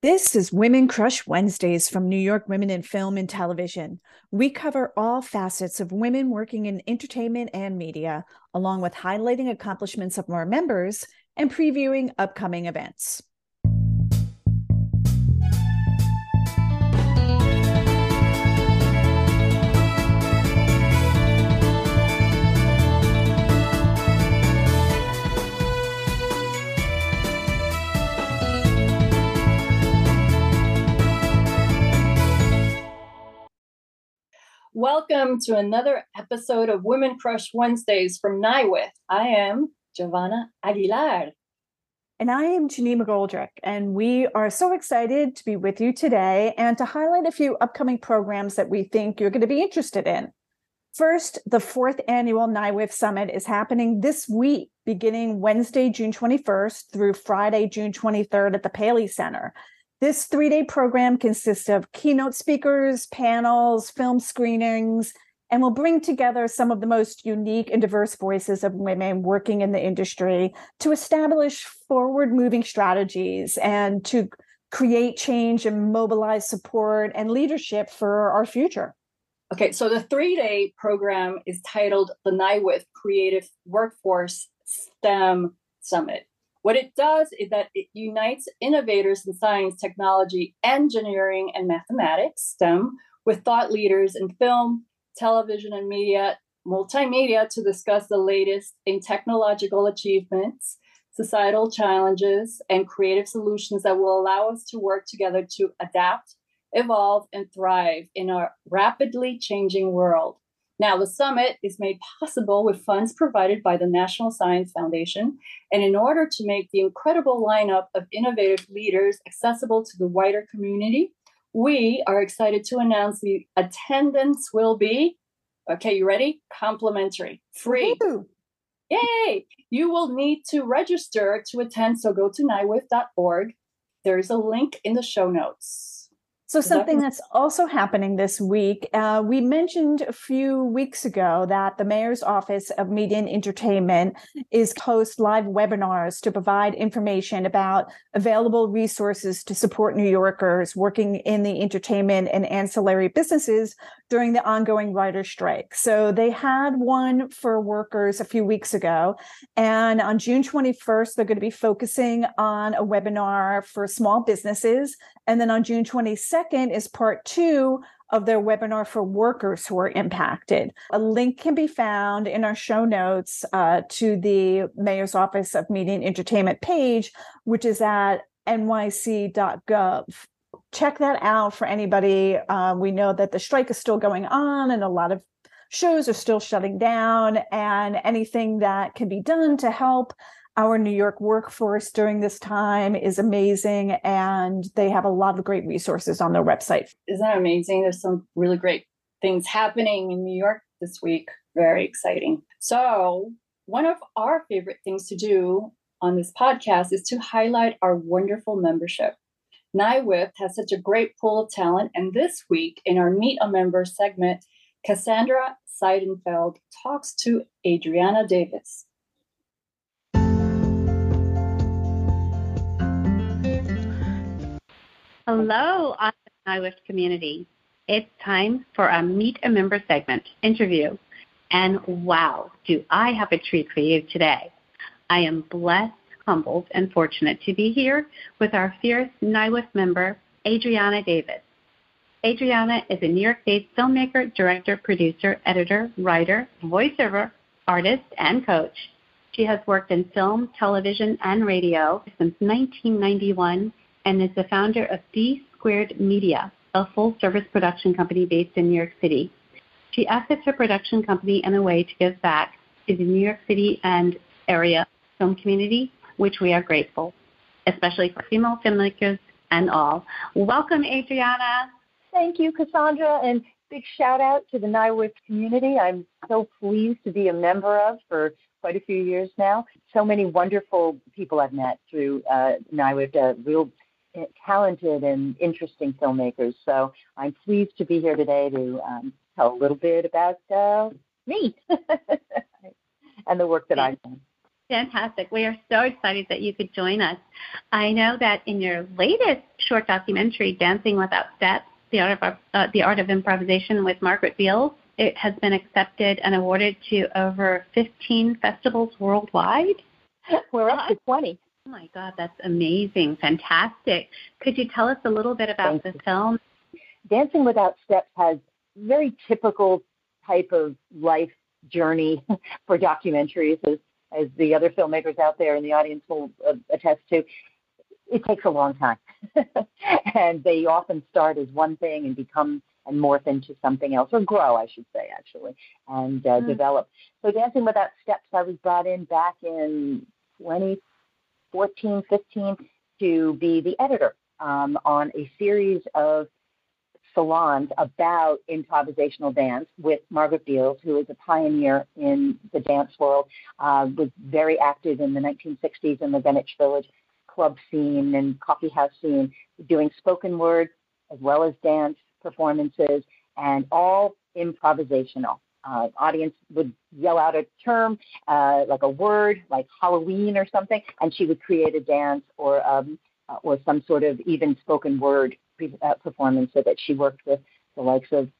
This is Women Crush Wednesdays from New York Women in Film and Television. We cover all facets of women working in entertainment and media, along with highlighting accomplishments of our members and previewing upcoming events. Welcome to another episode of Women Crush Wednesdays from NYWIFT. I am Giovanna Aguilar. And I am Janine McGoldrick, and we are so excited to be with you today and to highlight a few upcoming programs that we think you're going to be interested in. First, the fourth annual NYWIFT Summit is happening this week, beginning Wednesday, June 21st through Friday, June 23rd at the Paley Center. This three day program consists of keynote speakers, panels, film screenings, and will bring together some of the most unique and diverse voices of women working in the industry to establish forward moving strategies and to create change and mobilize support and leadership for our future. Okay, so the three day program is titled the NYWIFT Creative Workforce STEM Summit. What it does is that it unites innovators in science, technology, engineering, and mathematics, STEM, with thought leaders in film, television, and media, multimedia to discuss the latest in technological achievements, societal challenges, and creative solutions that will allow us to work together to adapt, evolve, and thrive in our rapidly changing world. Now, the summit is made possible with funds provided by the National Science Foundation. And in order to make the incredible lineup of innovative leaders accessible to the wider community, we are excited to announce the attendance will be okay, you ready? Complimentary, free. Woo-hoo. Yay! You will need to register to attend, so go to nywift.org. There's a link in the show notes. So, something that's also happening this week, uh, we mentioned a few weeks ago that the Mayor's Office of Media and Entertainment is host live webinars to provide information about available resources to support New Yorkers working in the entertainment and ancillary businesses during the ongoing writer strike. So, they had one for workers a few weeks ago. And on June 21st, they're going to be focusing on a webinar for small businesses. And then on June 22nd, second is part two of their webinar for workers who are impacted. A link can be found in our show notes uh, to the Mayor's Office of Media and Entertainment page, which is at nyc.gov. Check that out for anybody. Uh, we know that the strike is still going on and a lot of shows are still shutting down, and anything that can be done to help our New York workforce during this time is amazing, and they have a lot of great resources on their website. Isn't that amazing? There's some really great things happening in New York this week. Very exciting. So, one of our favorite things to do on this podcast is to highlight our wonderful membership. NYWIFT has such a great pool of talent, and this week in our Meet a Member segment, Cassandra Seidenfeld talks to Adriana Davis. Hello, awesome NYWIFT community. It's time for a Meet a Member segment interview. And wow, do I have a treat for you today. I am blessed, humbled, and fortunate to be here with our fierce NYWIFT member, Adriana Davis. Adriana is a New York based filmmaker, director, producer, editor, writer, voiceover, artist, and coach. She has worked in film, television, and radio since 1991 and is the founder of D Squared Media, a full service production company based in New York City. She assets her production company in a way to give back to the New York City and area film community, which we are grateful, especially for female filmmakers and all. Welcome, Adriana. Thank you, Cassandra, and big shout out to the NYWIFT community. I'm so pleased to be a member of for quite a few years now. So many wonderful people I've met through uh, NYWIFT, uh, real talented and interesting filmmakers. So I'm pleased to be here today to um, tell a little bit about uh, me and the work that I've done. Fantastic. We are so excited that you could join us. I know that in your latest short documentary, Dancing Without Steps, The Art of, uh, the Art of Improvisation with Margaret Beals, it has been accepted and awarded to over 15 festivals worldwide. We're up to 20. Oh my God, that's amazing. Fantastic. Could you tell us a little bit about Thank the film? Dancing Without Steps has very typical type of life journey for documentaries, as, as the other filmmakers out there in the audience will uh, attest to. It takes a long time. and they often start as one thing and become and morph into something else, or grow, I should say, actually, and uh, mm. develop. So, Dancing Without Steps, I was brought in back in 2014, 15 to be the editor um, on a series of salons about improvisational dance with Margaret Beals, who is a pioneer in the dance world, uh, was very active in the 1960s in the Greenwich Village club scene and coffee house scene, doing spoken word as well as dance performances, and all improvisational. Uh, audience would yell out a term, uh, like a word, like Halloween or something, and she would create a dance or um, uh, or some sort of even spoken word uh, performance so that she worked with the likes of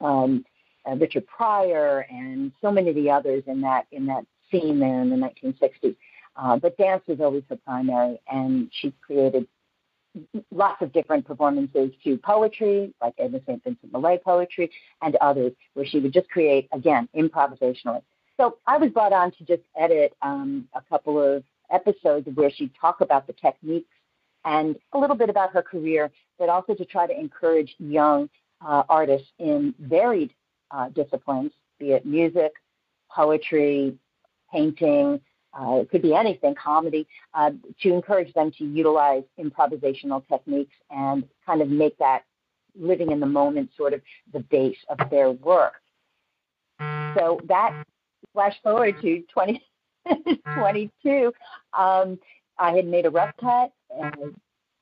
um, uh, Richard Pryor and so many of the others in that in that scene there in the 1960s. Uh, but dance was always her primary, and she created lots of different performances to poetry, like Edna St. Vincent Millay poetry, and others, where she would just create, again, improvisationally. So I was brought on to just edit um, a couple of episodes where she'd talk about the techniques and a little bit about her career, but also to try to encourage young uh, artists in varied uh, disciplines, be it music, poetry, painting, uh, it could be anything, comedy, uh, to encourage them to utilize improvisational techniques and kind of make that living in the moment sort of the base of their work. So that flash forward to 2022, um, I had made a rough cut and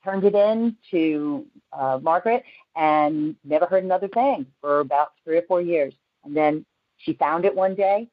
turned it in to uh, Margaret and never heard another thing for about three or four years. And then she found it one day,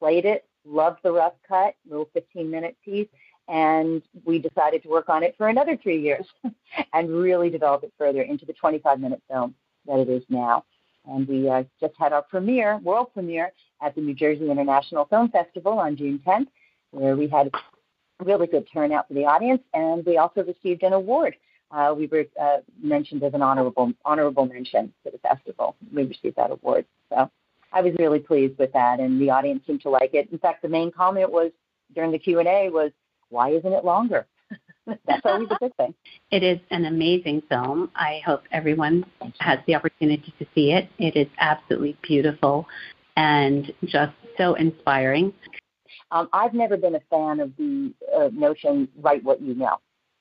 played it, loved the rough cut, little 15 minute piece, and we decided to work on it for another three years and really develop it further into the 25 minute film that it is now. And we uh, just had our premiere, world premiere, at the New Jersey International Film Festival on June 10th, where we had a really good turnout for the audience, and we also received an award. Uh, we were uh, mentioned as an honorable honorable mention for the festival. We received that award. So I was really pleased with that, and the audience seemed to like it. In fact, the main comment was during the Q and A was, "Why isn't it longer?" That's always a good thing. It is an amazing film. I hope everyone has the opportunity to see it. It is absolutely beautiful and just so inspiring. Um, I've never been a fan of the uh, notion "write what you know."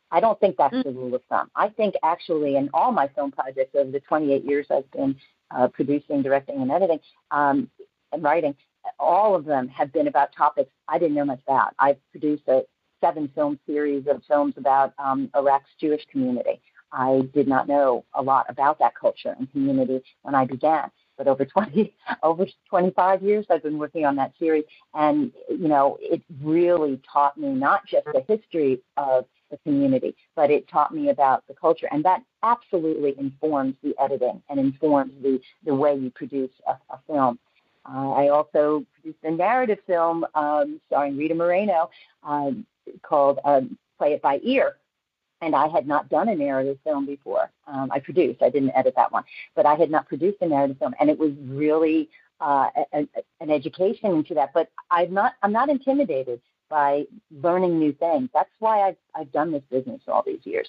I don't think that's the rule of thumb. I think actually, in all my film projects over the 28 years I've been uh, producing, directing, and editing, um, and writing, all of them have been about topics I didn't know much about. I've produced a seven film series of films about um, Iraq's Jewish community. I did not know a lot about that culture and community when I began. But over 20, over 25 years, I've been working on that series, and you know, it really taught me not just the history of the community, but it taught me about the culture. And that absolutely informs the editing and informs the, the way you produce a, a film. Uh, I also produced a narrative film um, starring Rita Moreno uh, called um, Play It By Ear. And I had not done a narrative film before. Um, I produced, I didn't edit that one, but I had not produced a narrative film. And it was really uh, a, a, an education into that. But I'm not, I'm not intimidated by learning new things. That's why I've, I've done this business all these years.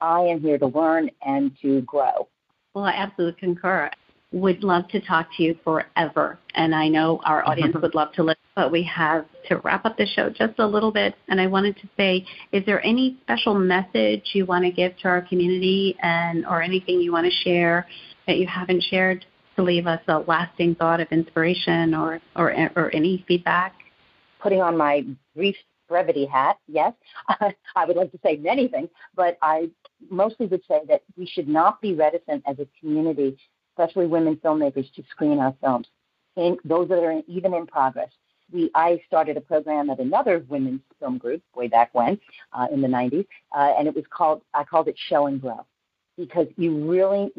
I am here to learn and to grow. Well, I absolutely concur. Would love to talk to you forever. And I know our audience would love to listen, but we have to wrap up the show just a little bit. And I wanted to say, is there any special message you want to give to our community and or anything you want to share that you haven't shared to leave us a lasting thought of inspiration or, or, or any feedback? Putting on my brief brevity hat, yes, I would like to say many things, but I mostly would say that we should not be reticent as a community, especially women filmmakers, to screen our films, those that are in, even in progress. we I started a program at another women's film group way back when uh, in the 90s, uh, and it was called I called it Show and Grow because you really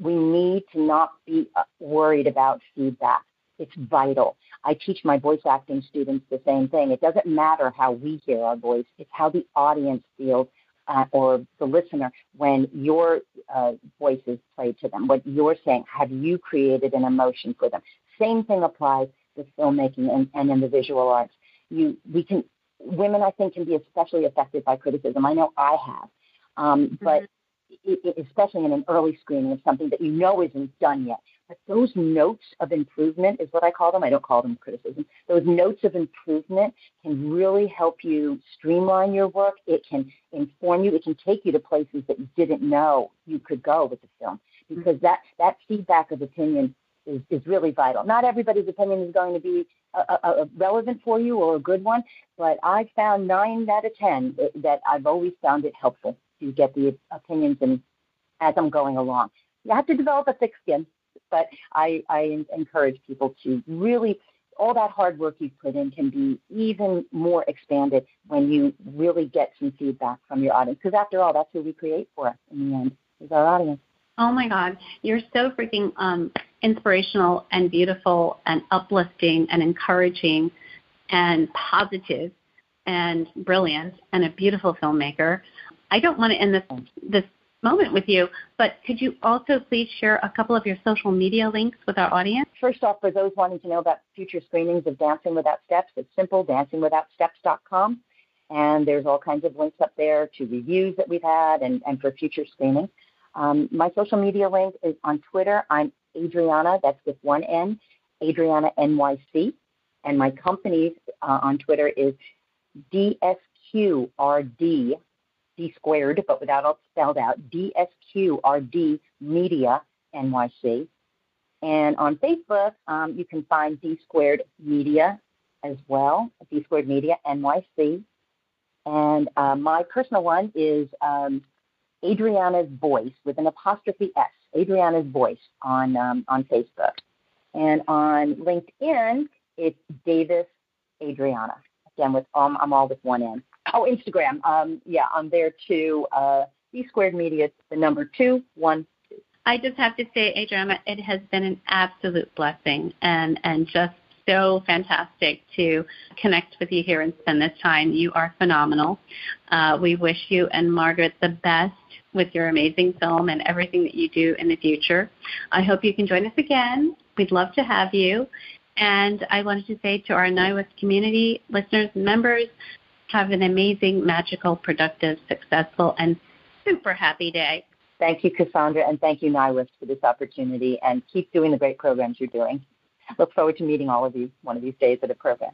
we need to not be uh, worried about feedback. It's vital. I teach my voice acting students the same thing. It doesn't matter how we hear our voice; it's how the audience feels uh, or the listener when your uh, voice is played to them, what you're saying. Have you created an emotion for them? Same thing applies with filmmaking and, and in the visual arts. You, we can, women, I think, can be especially affected by criticism. I know I have, um, mm-hmm. but it, it, especially in an early screening of something that you know isn't done yet. But those notes of improvement is what I call them. I don't call them criticism. Those notes of improvement can really help you streamline your work. It can inform you. It can take you to places that you didn't know you could go with the film because that, that feedback of opinion is, is really vital. Not everybody's opinion is going to be a, a, a relevant for you or a good one, but I found nine out of 10 that I've always found it helpful to get the opinions and as I'm going along. You have to develop a thick skin but I, I encourage people to really all that hard work you've put in can be even more expanded when you really get some feedback from your audience. Because after all, that's who we create for us in the end, is our audience. Oh my God, you're so freaking um, inspirational and beautiful and uplifting and encouraging and positive and brilliant and a beautiful filmmaker. I don't want to end this this moment with you. But could you also please share a couple of your social media links with our audience? First off, for those wanting to know about future screenings of Dancing Without Steps, it's simple, dancingwithoutsteps.com. And there's all kinds of links up there to reviews that we've had and, and for future screenings. Um, my social media link is on Twitter. I'm Adriana, that's with one N, Adriana NYC. And my company uh, on Twitter is DSQRD D squared, but without all spelled out, DSQRD Media NYC. And on Facebook, um, you can find D squared Media as well, D squared Media NYC. And uh, my personal one is um, Adriana's Voice with an apostrophe S, Adriana's Voice on, um, on Facebook. And on LinkedIn, it's Davis Adriana. Again, with um, I'm all with one N. Oh, Instagram. Um, yeah, I'm there too. Uh, D squared media, the number two one two. I just have to say, Adriana, it has been an absolute blessing and and just so fantastic to connect with you here and spend this time. You are phenomenal. Uh, we wish you and Margaret the best with your amazing film and everything that you do in the future. I hope you can join us again. We'd love to have you. And I wanted to say to our NYWIFT community listeners and members, have an amazing, magical, productive, successful, and super happy day. Thank you, Cassandra, and thank you, NYWIFT, for this opportunity, and keep doing the great programs you're doing. Look forward to meeting all of you one of these days at a program.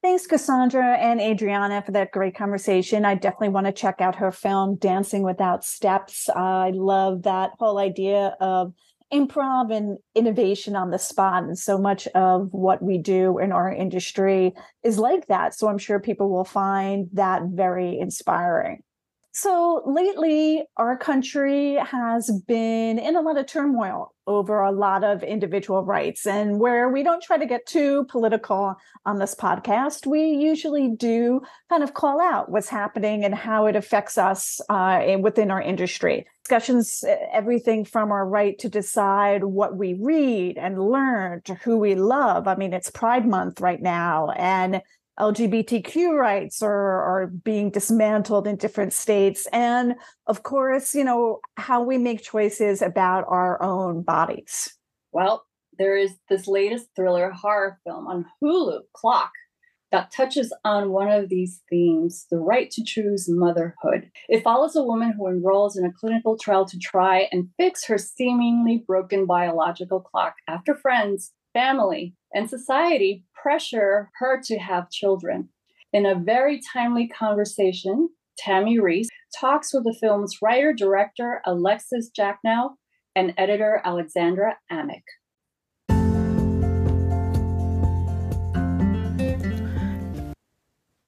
Thanks, Cassandra and Adriana, for that great conversation. I definitely want to check out her film, Dancing Without Steps. I love that whole idea of improv and innovation on the spot. And so much of what we do in our industry is like that. So I'm sure people will find that very inspiring. So lately, our country has been in a lot of turmoil over a lot of individual rights. And where we don't try to get too political on this podcast, we usually do kind of call out what's happening and how it affects us uh, within our industry. Discussions, everything from our right to decide what we read and learn to who we love. I mean, it's Pride Month right now. And LGBTQ rights are, are being dismantled in different states. And of course, you know, how we make choices about our own bodies. Well, there is this latest thriller horror film on Hulu, Clock, that touches on one of these themes the right to choose motherhood. It follows a woman who enrolls in a clinical trial to try and fix her seemingly broken biological clock after friends, family, and society pressure her to have children. In a very timely conversation, Tammy Reese talks with the film's writer director Alexis Jacknow and editor Alexandra Amick.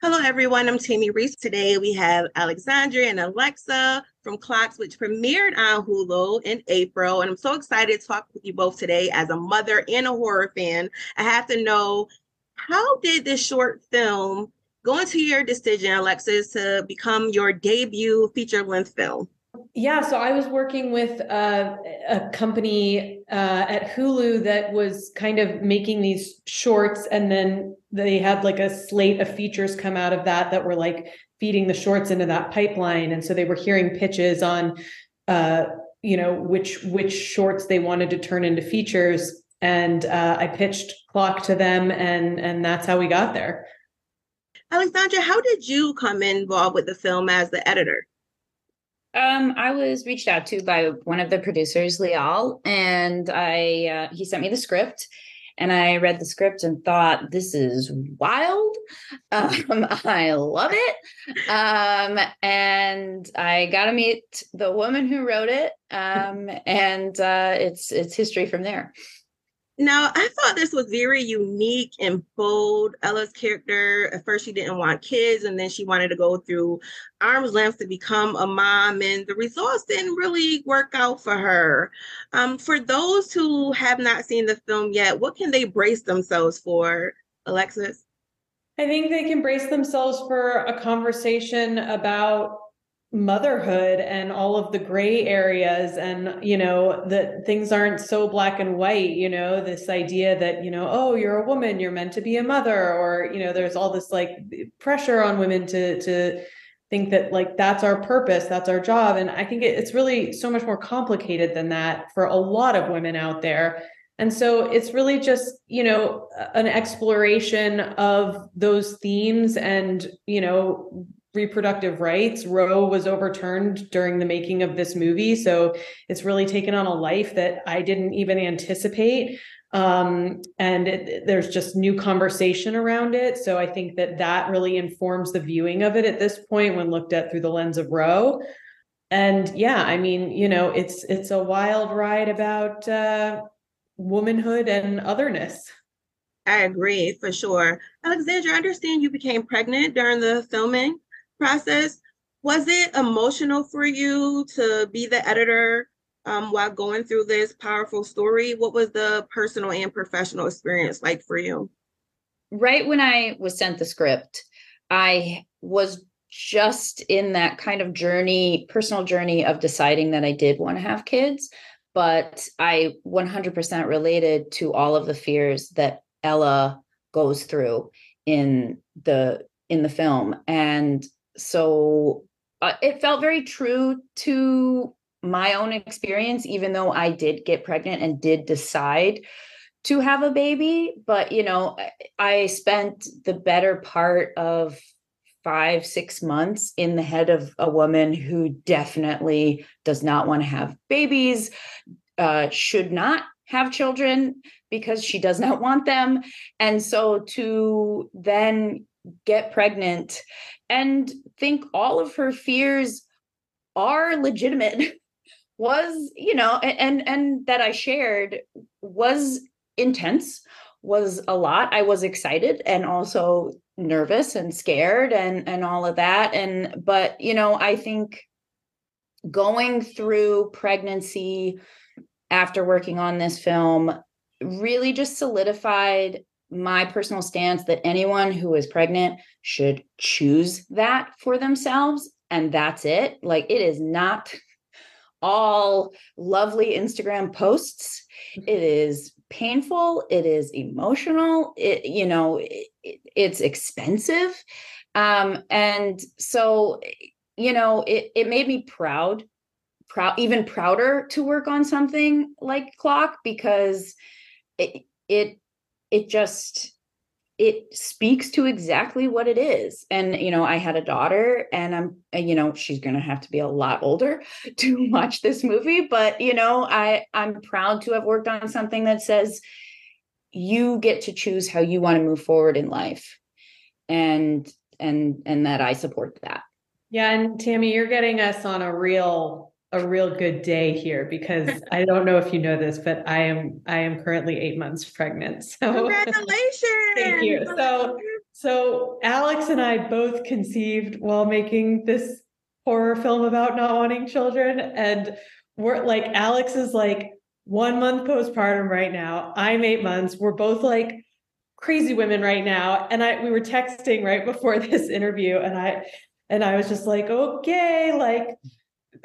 Hello, everyone. I'm Tammy Reese. Today we have Alexandria and Alexa from Clocks, which premiered on Hulu in April. And I'm so excited to talk with you both today as a mother and a horror fan. I have to know how did this short film go into your decision, Alexis, to become your debut feature length film? Yeah, so I was working with uh, a company uh, at Hulu that was kind of making these shorts, and then they had like a slate of features come out of that that were like feeding the shorts into that pipeline, and so they were hearing pitches on, uh, you know, which which shorts they wanted to turn into features, and uh, I pitched Clock to them, and and that's how we got there. Alexandra, how did you come involved with the film as the editor? Um, I was reached out to by one of the producers, Leal, and I uh, he sent me the script, and I read the script and thought, "This is wild. Um, I love it." Um, and I got to meet the woman who wrote it, um, and uh, it's it's history from there. Now, I thought this was very unique and bold. Ella's character, at first, she didn't want kids, and then she wanted to go through arm's length to become a mom, and the results didn't really work out for her. Um, for those who have not seen the film yet, what can they brace themselves for, Alexis? I think they can brace themselves for a conversation about motherhood and all of the gray areas and you know that things aren't so black and white you know this idea that you know oh you're a woman you're meant to be a mother or you know there's all this like pressure on women to to think that like that's our purpose that's our job. And i think it's really so much more complicated than that for a lot of women out there. And so it's really just you know an exploration of those themes and you know reproductive rights. Roe was overturned during the making of this movie. So it's really taken on a life that I didn't even anticipate. Um, and it, there's just new conversation around it. So I think that that really informs the viewing of it at this point when looked at through the lens of Roe. And yeah, I mean, you know, it's it's a wild ride about uh, womanhood and otherness. I agree for sure. Alexandra, I understand you became pregnant during the filming process. Was it emotional for you to be the editor um, while going through this powerful story? What was the personal and professional experience like for you? Right when I was sent the script, I was just in that kind of journey, personal journey of deciding that I did want to have kids. But I 100% related to all of the fears that Ella goes through in the in the film and so uh, it felt very true to my own experience, even though I did get pregnant and did decide to have a baby. But, you know, I spent the better part of five, six months in the head of a woman who definitely does not want to have babies, uh, should not have children because she does not want them. And so to then get pregnant and think all of her fears are legitimate was you know and and that i shared was intense was a lot. I was excited and also nervous and scared and and all of that. And but you know i think going through pregnancy after working on this film really just solidified my personal stance that anyone who is pregnant should choose that for themselves and that's it. Like it is not all lovely instagram posts. It is painful. It is emotional. It you know it, it's expensive. Um and so you know it it made me proud proud even prouder to work on something like clock because it it it just it speaks to exactly what it is. And you know i had a daughter and i'm you know she's going to have to be a lot older to watch this movie but you know i i'm proud to have worked on something that says you get to choose how you want to move forward in life. And and and that i support that. Yeah and tammy you're getting us on a real a real good day here because I don't know if you know this, but I am I am currently eight months pregnant. So congratulations. thank you. So So Alex and I both conceived while making this horror film about not wanting children. And we're like, Alex is like one month postpartum right now. I'm eight months. We're both like crazy women right now. And I we were texting right before this interview, and I and I was just like, okay, like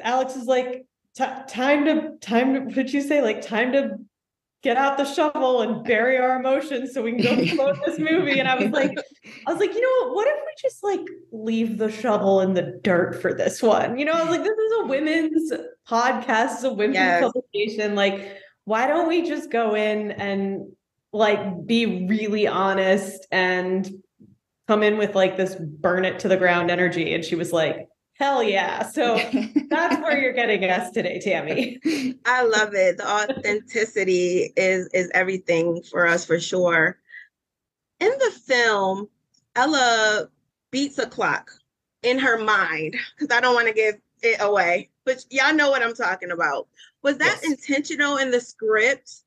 Alex is like, time to time to what did you say? Like time to get out the shovel and bury our emotions so we can go promote this movie. And I was like, I was like, you know what? What if we just like leave the shovel in the dirt for this one? You know, I was like, this is a women's podcast, it's a women's yes. publication. Like, why don't we just go in and like be really honest and come in with like this burn it to the ground energy? And she was like, Hell yeah. So that's where you're getting us today, Tammy. I love it. The authenticity is is everything for us for sure. In the film, Ella beats a clock in her mind because I don't want to give it away, but y'all know what I'm talking about. Was that yes. intentional in the script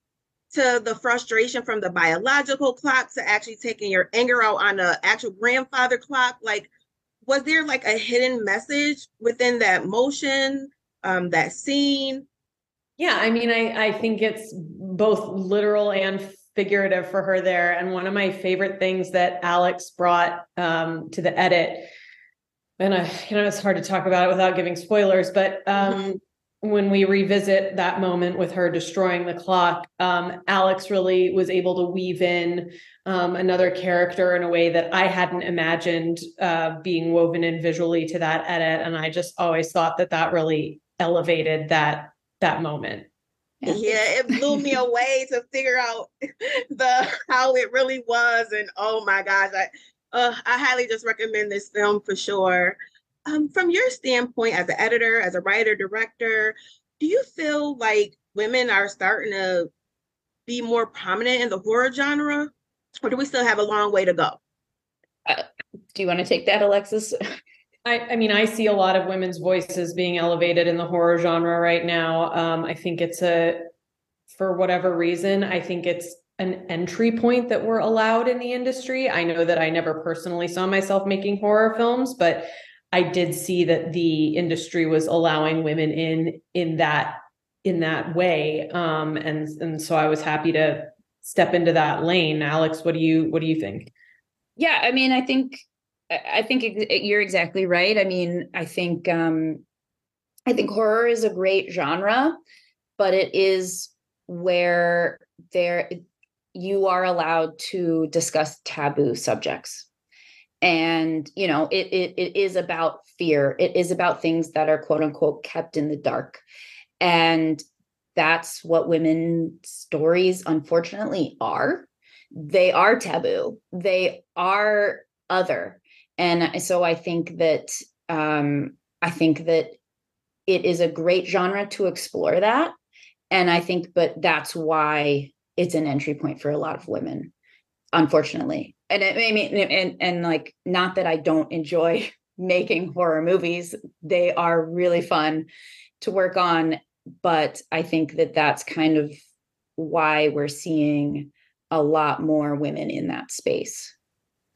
to the frustration from the biological clock to actually taking your anger out on the actual grandfather clock? Like, was there like a hidden message within that motion, um, that scene? Yeah, I mean, I, I think it's both literal and figurative for her there. And one of my favorite things that Alex brought um, to the edit, and I, you know, it's hard to talk about it without giving spoilers, but um, mm-hmm when we revisit that moment with her destroying the clock, um, Alex really was able to weave in um, another character in a way that I hadn't imagined uh, being woven in visually to that edit, and I just always thought that that really elevated that that moment. Yeah, yeah it blew me away to figure out the how it really was, and oh my gosh, I uh, I highly just recommend this film for sure. Um, from your standpoint as an editor, as a writer, director, do you feel like women are starting to be more prominent in the horror genre, or do we still have a long way to go? Uh, do you want to take that, Alexis? I, I, mean, I see a lot of women's voices being elevated in the horror genre right now. Um, I think it's a, for whatever reason, I think it's an entry point that we're allowed in the industry. I know that I never personally saw myself making horror films, but I did see that the industry was allowing women in in that in that way, um, and and so I was happy to step into that lane. Alex, what do you what do you think? Yeah, I mean, I think I think you're exactly right. I mean, I think um, I think horror is a great genre, but it is where there you are allowed to discuss taboo subjects and you know it, it it is about fear. It is about things that are quote unquote kept in the dark. And that's what women's stories unfortunately are. They are taboo. They are other. And so i think that um i think that it is a great genre to explore that. And i think but that's why it's an entry point for a lot of women unfortunately and it, I mean, and and like, not that I don't enjoy making horror movies; they are really fun to work on. But I think that that's kind of why we're seeing a lot more women in that space.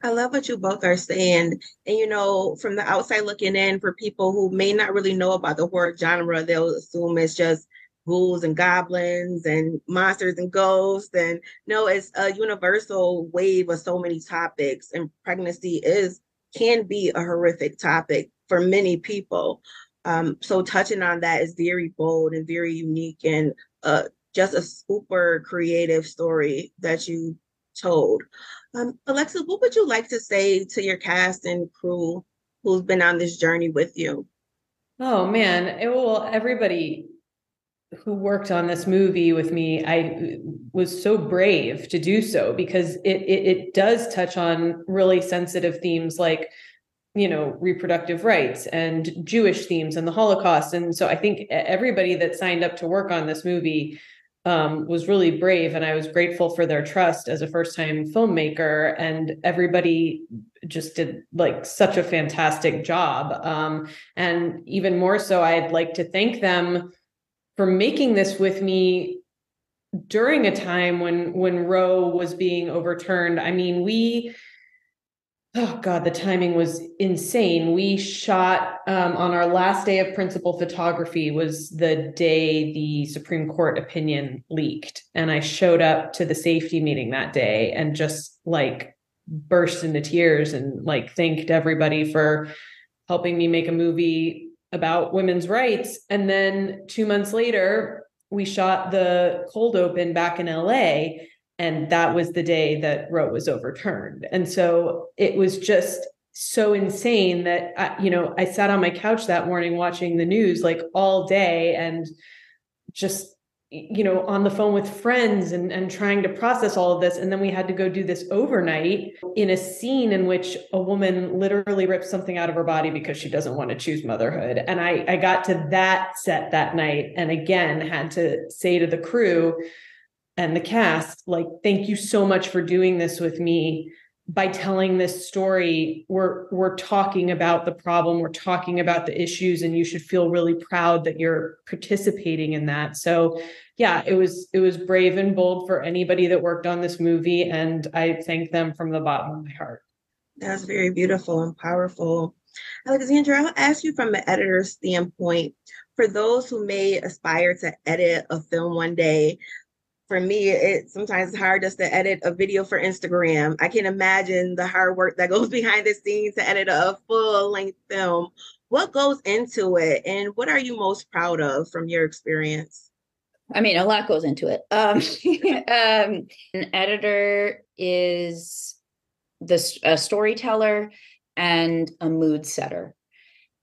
I love what you both are saying. And you know, from the outside looking in, for people who may not really know about the horror genre, they'll assume it's just ghouls and goblins and monsters and ghosts. And no it's a universal wave of so many topics and pregnancy is can be a horrific topic for many people. Um, so touching on that is very bold and very unique and uh, just a super creative story that you told. Um, alexa what would you like to say to your cast and crew who's been on this journey with you? Oh man it will everybody who worked on this movie with me, I was so brave to do so because it, it, it does touch on really sensitive themes like you know reproductive rights and Jewish themes and the Holocaust. And so I think everybody that signed up to work on this movie um, was really brave, and I was grateful for their trust as a first time filmmaker. And everybody just did like such a fantastic job. Um, and even more so, I'd like to thank them for making this with me during a time when when Roe was being overturned. I mean, we oh god the timing was insane we shot um, on our last day of principal photography was the day the supreme court opinion leaked and i showed up to the safety meeting that day and just like burst into tears and like thanked everybody for helping me make a movie about women's rights and then 2 months later we shot the cold open back in LA and that was the day that Roe was overturned. And so it was just so insane that I, you know I sat on my couch that morning watching the news like all day and just you know on the phone with friends and and trying to process all of this. And then we had to go do this overnight in a scene in which a woman literally rips something out of her body because she doesn't want to choose motherhood. And I I got to that set that night and again had to say to the crew and the cast like thank you so much for doing this with me by telling this story we're we're talking about the problem we're talking about the issues and you should feel really proud that you're participating in that. So yeah it was it was brave and bold for anybody that worked on this movie and i thank them from the bottom of my heart. That's very beautiful and powerful. Alexandra i'll ask you from the editor's standpoint for those who may aspire to edit a film one day for me, it sometimes it's hard just to edit a video for Instagram. I can imagine the hard work that goes behind the scenes to edit a full length film. What goes into it, and what are you most proud of from your experience? I mean, a lot goes into it. Um, um, an editor is the a storyteller and a mood setter,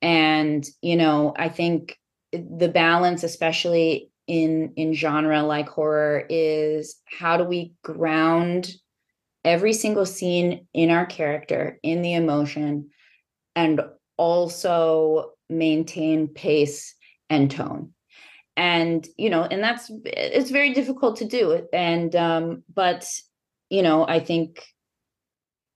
and you know, I think the balance, especially in in genre like horror is how do we ground every single scene in our character in the emotion and also maintain pace and tone. And you know and that's it's very difficult to do. And um but you know i think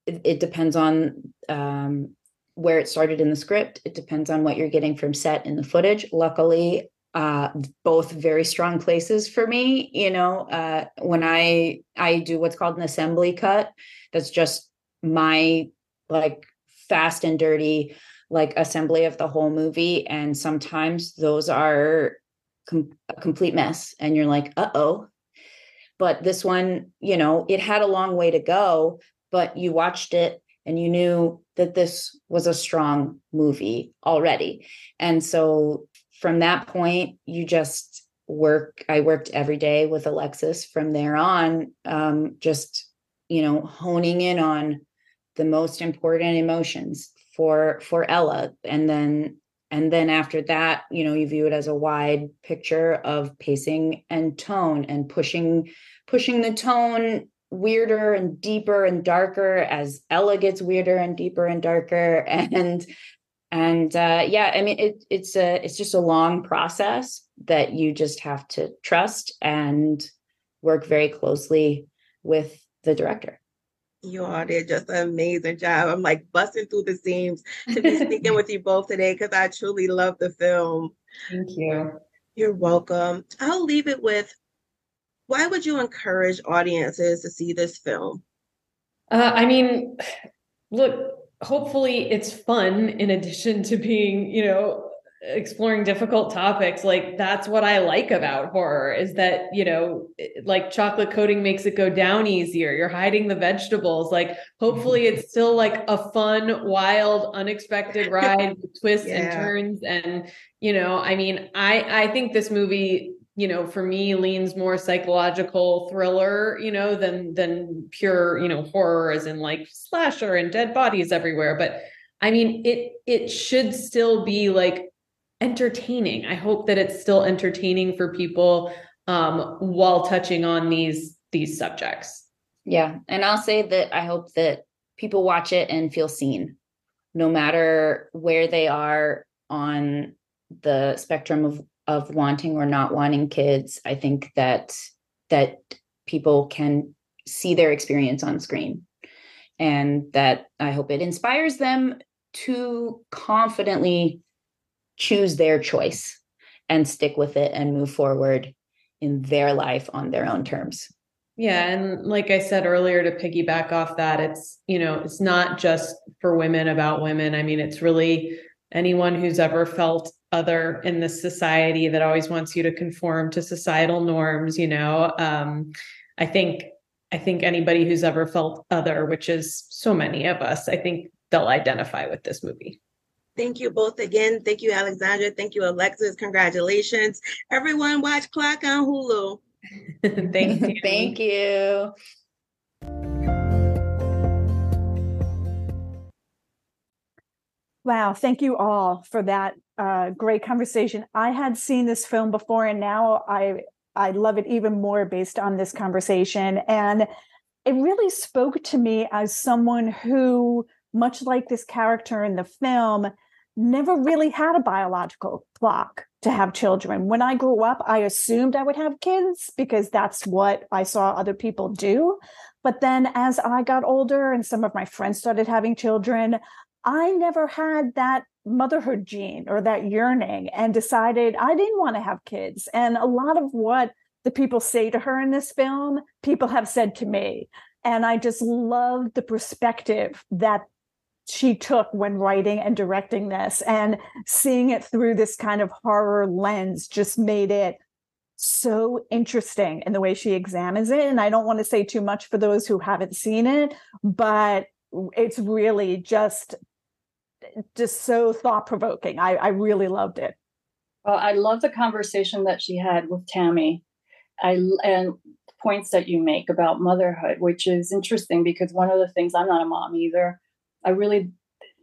it, it depends on um where it started in the script. It depends on what you're getting from set in the footage. Luckily uh, both very strong places for me. You know, uh, when I I do what's called an assembly cut, that's just my like fast and dirty like assembly of the whole movie, and sometimes those are com- a complete mess, and you're like, uh oh. But this one, you know, it had a long way to go, but you watched it and you knew that this was a strong movie already. And so from that point, you just work. I worked every day with Alexis from there on, um, just, you know, honing in on the most important emotions for for Ella. And then and then after that, you know, you view it as a wide picture of pacing and tone and pushing pushing the tone weirder and deeper and darker as Ella gets weirder and deeper and darker and and uh, yeah i mean it, it's a it's just a long process that you just have to trust and work very closely with the director you all did just an amazing job. I'm like busting through the seams to be speaking with you both today because I truly love the film. Thank you. You're welcome. I'll leave it with why would you encourage audiences to see this film? Uh, I mean, look, hopefully it's fun in addition to being, you know, exploring difficult topics. Like that's what i like about horror is that you know like chocolate coating makes it go down easier. You're hiding the vegetables. Like hopefully it's still like a fun wild unexpected ride with twists yeah. and turns. And you know i mean i i think this movie you know for me leans more psychological thriller you know than than pure you know horror as in like slasher and dead bodies everywhere. But i mean it it should still be like entertaining. I hope that it's still entertaining for people um while touching on these these subjects. Yeah. And i'll say that i hope that people watch it and feel seen no matter where they are on the spectrum of of wanting or not wanting kids i think that that people can see their experience on screen and that i hope it inspires them to confidently choose their choice and stick with it and move forward in their life on their own terms Yeah, and like I said earlier to piggyback off that, it's, you know, it's not just for women about women. I mean, it's really anyone who's ever felt other in this society that always wants you to conform to societal norms, you know. Um I think I think anybody who's ever felt other, which is so many of us, I think they'll identify with this movie. Thank you both again. Thank you, Alexandra. Thank you, Alexis. Congratulations. Everyone, watch Clock on Hulu. Thank you. Thank you. Wow, thank you all for that uh, great conversation. I had seen this film before, and now I I love it even more based on this conversation. And it really spoke to me as someone who, much like this character in the film, never really had a biological clock to have children. When I grew up, I assumed I would have kids because that's what I saw other people do. But then as I got older and some of my friends started having children, I never had that motherhood gene or that yearning and decided I didn't want to have kids. And a lot of what the people say to her in this film, people have said to me. And I just love the perspective that she took when writing and directing this and seeing it through this kind of horror lens just made it so interesting in the way she examines it and i don't want to say too much for those who haven't seen it but it's really just just so thought-provoking i, I really loved it well i love the conversation that she had with tammy i and points that you make about motherhood which is interesting because one of the things i'm not a mom either I really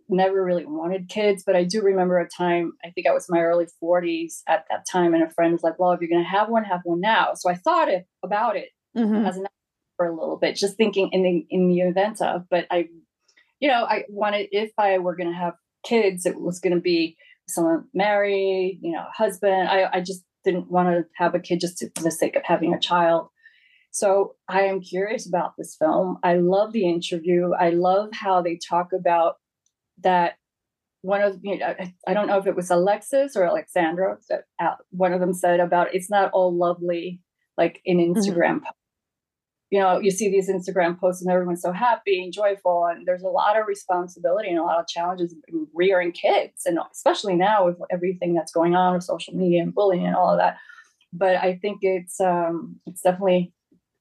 never really wanted kids, but I do remember a time, I think I was in my early 40s at that time, and a friend was like, Well, if you're going to have one, have one now. So I thought it, about it mm-hmm. as an for a little bit, just thinking in the, in the event of, but I, you know, I wanted, if I were going to have kids, it was going to be someone married, you know, husband. I, I just didn't want to have a kid just to, for the sake of having a child. So I am curious about this film. I love the interview. I love how they talk about that. One of you know, I, I don't know if it was Alexis or Alexandra. That uh, one of them said about it's not all lovely like in mm-hmm. Instagram. Mm-hmm. You know, you see these Instagram posts and everyone's so happy and joyful, and there's a lot of responsibility and a lot of challenges rearing kids, and especially now with everything that's going on with social media and bullying and all of that. But I think it's um, it's definitely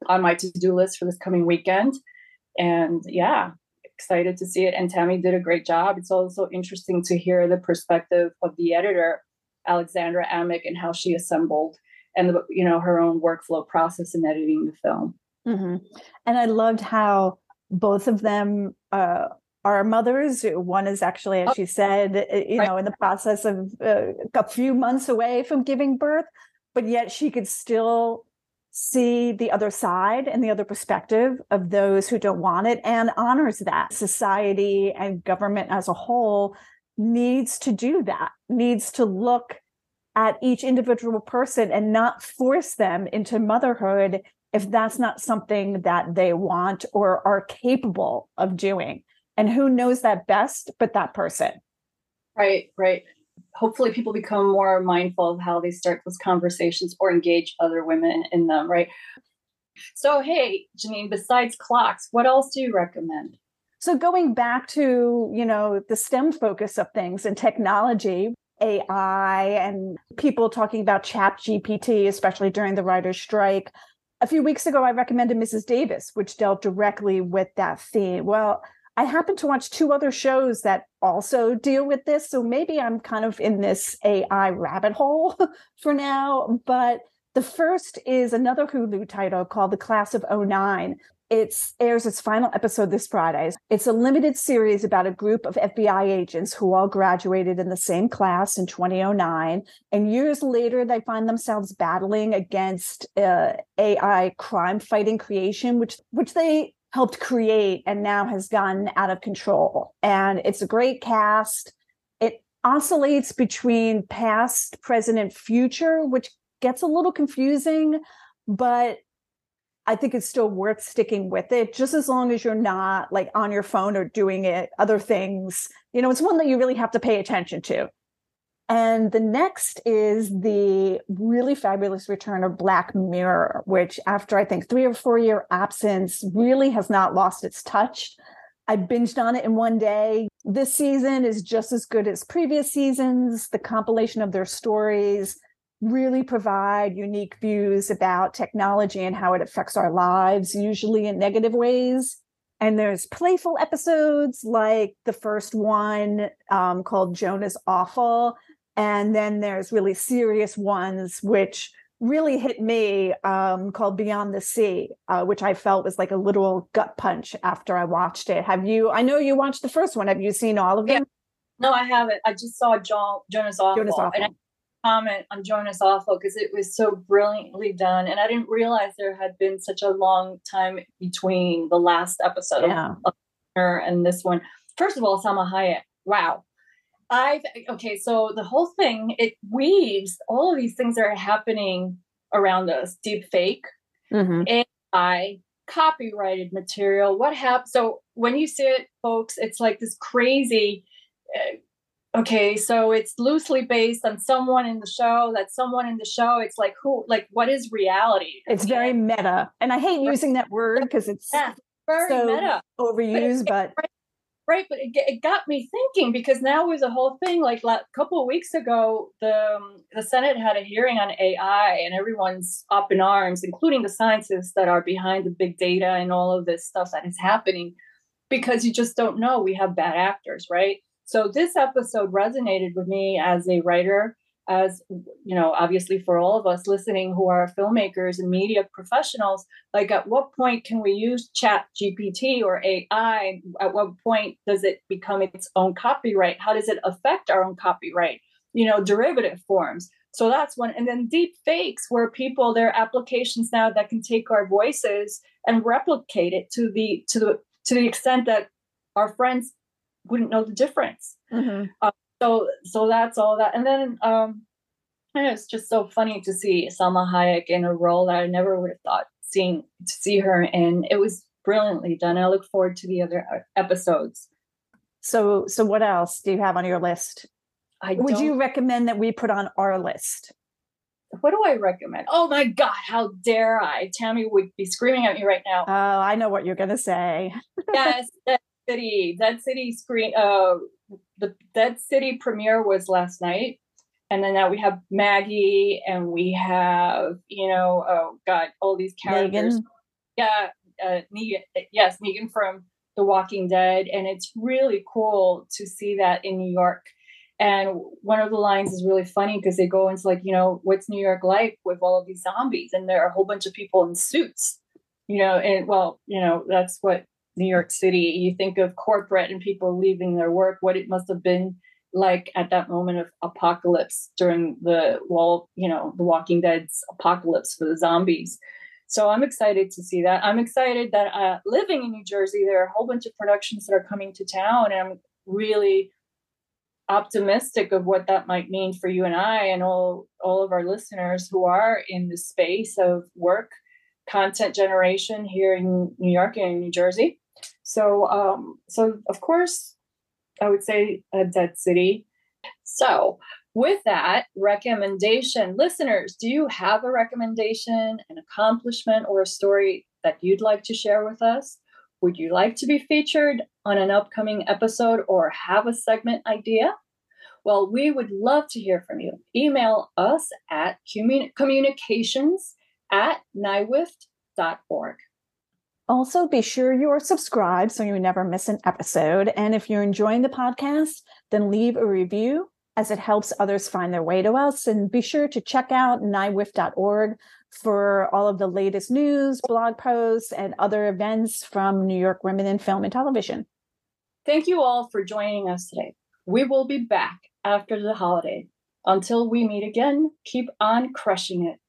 on my to-do list for this coming weekend. And yeah, excited to see it. And Tammy did a great job. It's also interesting to hear the perspective of the editor, Alexandra Amick, and how she assembled and the, you know her own workflow process in editing the film. Mm-hmm. And I loved how both of them uh, are mothers. One is actually, as oh, she said, uh, you right. know, in the process of uh, a few months away from giving birth, but yet she could still see the other side and the other perspective of those who don't want it and honors that. Society and government as a whole needs to do that, needs to look at each individual person and not force them into motherhood if that's not something that they want or are capable of doing. And who knows that best but that person? Right, right hopefully people become more mindful of how they start those conversations or engage other women in them, right? So, hey, Janine, besides clocks, what else do you recommend? So, going back to, you know, the STEM focus of things and technology, AI and people talking about chat GPT, especially during the writer's strike. A few weeks ago, I recommended Mrs. Davis, which dealt directly with that theme. Well, I happen to watch two other shows that also deal with this. So maybe I'm kind of in this AI rabbit hole for now. But the first is another Hulu title called The Class of 09. It airs its final episode this Friday. It's a limited series about a group of FBI agents who all graduated in the same class in 2009. And years later, they find themselves battling against uh, AI crime fighting creation, which, which they helped create and now has gotten out of control. And it's a great cast. It oscillates between past, present, and future, which gets a little confusing, but I think it's still worth sticking with it, just as long as you're not like on your phone or doing it other things. You know, it's one that you really have to pay attention to. And the next is the really fabulous return of Black Mirror, which, after I think three or four year absence, really has not lost its touch. I binged on it in one day. This season is just as good as previous seasons. The compilation of their stories really provide unique views about technology and how it affects our lives, usually in negative ways. And there's playful episodes like the first one um, called Joan Is Awful. And then there's really serious ones, which really hit me um, called Beyond the Sea, uh, which I felt was like a literal gut punch after I watched it. Have you? I know you watched the first one. Have you seen all of them? Yeah. No, I haven't. I just saw John Joan Is Awful. Joan Is Awful. And I comment on Joan Is Awful because it was so brilliantly done. And I didn't realize there had been such a long time between the last episode yeah. of her and this one. First of all, Salma Hayek. Wow. I've okay, so the whole thing it weaves all of these things that are happening around us: deep fake, mm-hmm. AI, copyrighted material. What happened? So when you see it, folks, it's like this crazy. Uh, okay so it's loosely based on someone in the show that someone in the show it's like who like what is reality? It's very meta and i hate using that word because it's yeah, very so meta. Overused but, but right but it, it got me thinking because now was a whole thing like a couple of weeks ago the um, the senate had a hearing on ai and everyone's up in arms including the scientists that are behind the big data and all of this stuff that is happening because you just don't know we have bad actors right so this episode resonated with me as a writer, as you know, obviously for all of us listening who are filmmakers and media professionals, like at what point can we use chat GPT or AI? At what point does it become its own copyright? How does it affect our own copyright? You know, derivative forms. So that's one. And then deep fakes, where people, there are applications now that can take our voices and replicate it to the to the to the extent that our friends wouldn't know the difference. Mm-hmm. Uh, so so that's all that. And then um, and it's just so funny to see Salma Hayek in a role that I never would have thought seeing to see her in. It was brilliantly done. I look forward to the other uh, episodes. So so what else do you have on your list? I would you recommend that we put on our list? What do I recommend? Oh my God, how dare I? Tammy would be screaming at me right now. Oh, I know what you're going to say. yes, City, Dead City screen. Uh, the Dead City premiere was last night, and then now we have Maggie, and we have you know, oh god, all these characters. Negan. Yeah, uh, Negan. Yes, Negan from The Walking Dead, and it's really cool to see that in New York. And one of the lines is really funny because they go into like, you know, what's New York like with all of these zombies? And there are a whole bunch of people in suits, you know, and well, you know, that's what New York City, you think of corporate and people leaving their work, what it must have been like at that moment of apocalypse during the wall, you know, the Walking Dead's apocalypse for the zombies. So I'm excited to see that. I'm excited that uh, living in New Jersey, there are a whole bunch of productions that are coming to town, and I'm really optimistic of what that might mean for you and I and all all of our listeners who are in the space of work content generation here in New York and New Jersey. So, um, so of course, I would say a dead city. So, with that recommendation, listeners, do you have a recommendation, an accomplishment, or a story that you'd like to share with us? Would you like to be featured on an upcoming episode or have a segment idea? Well, we would love to hear from you. Email us at communications at nywift.org. Also, be sure you are subscribed so you never miss an episode. And if you're enjoying the podcast, then leave a review as it helps others find their way to us. And be sure to check out nywift.org for all of the latest news, blog posts, and other events from New York Women in Film and Television. Thank you all for joining us today. We will be back after the holiday. Until we meet again, keep on crushing it.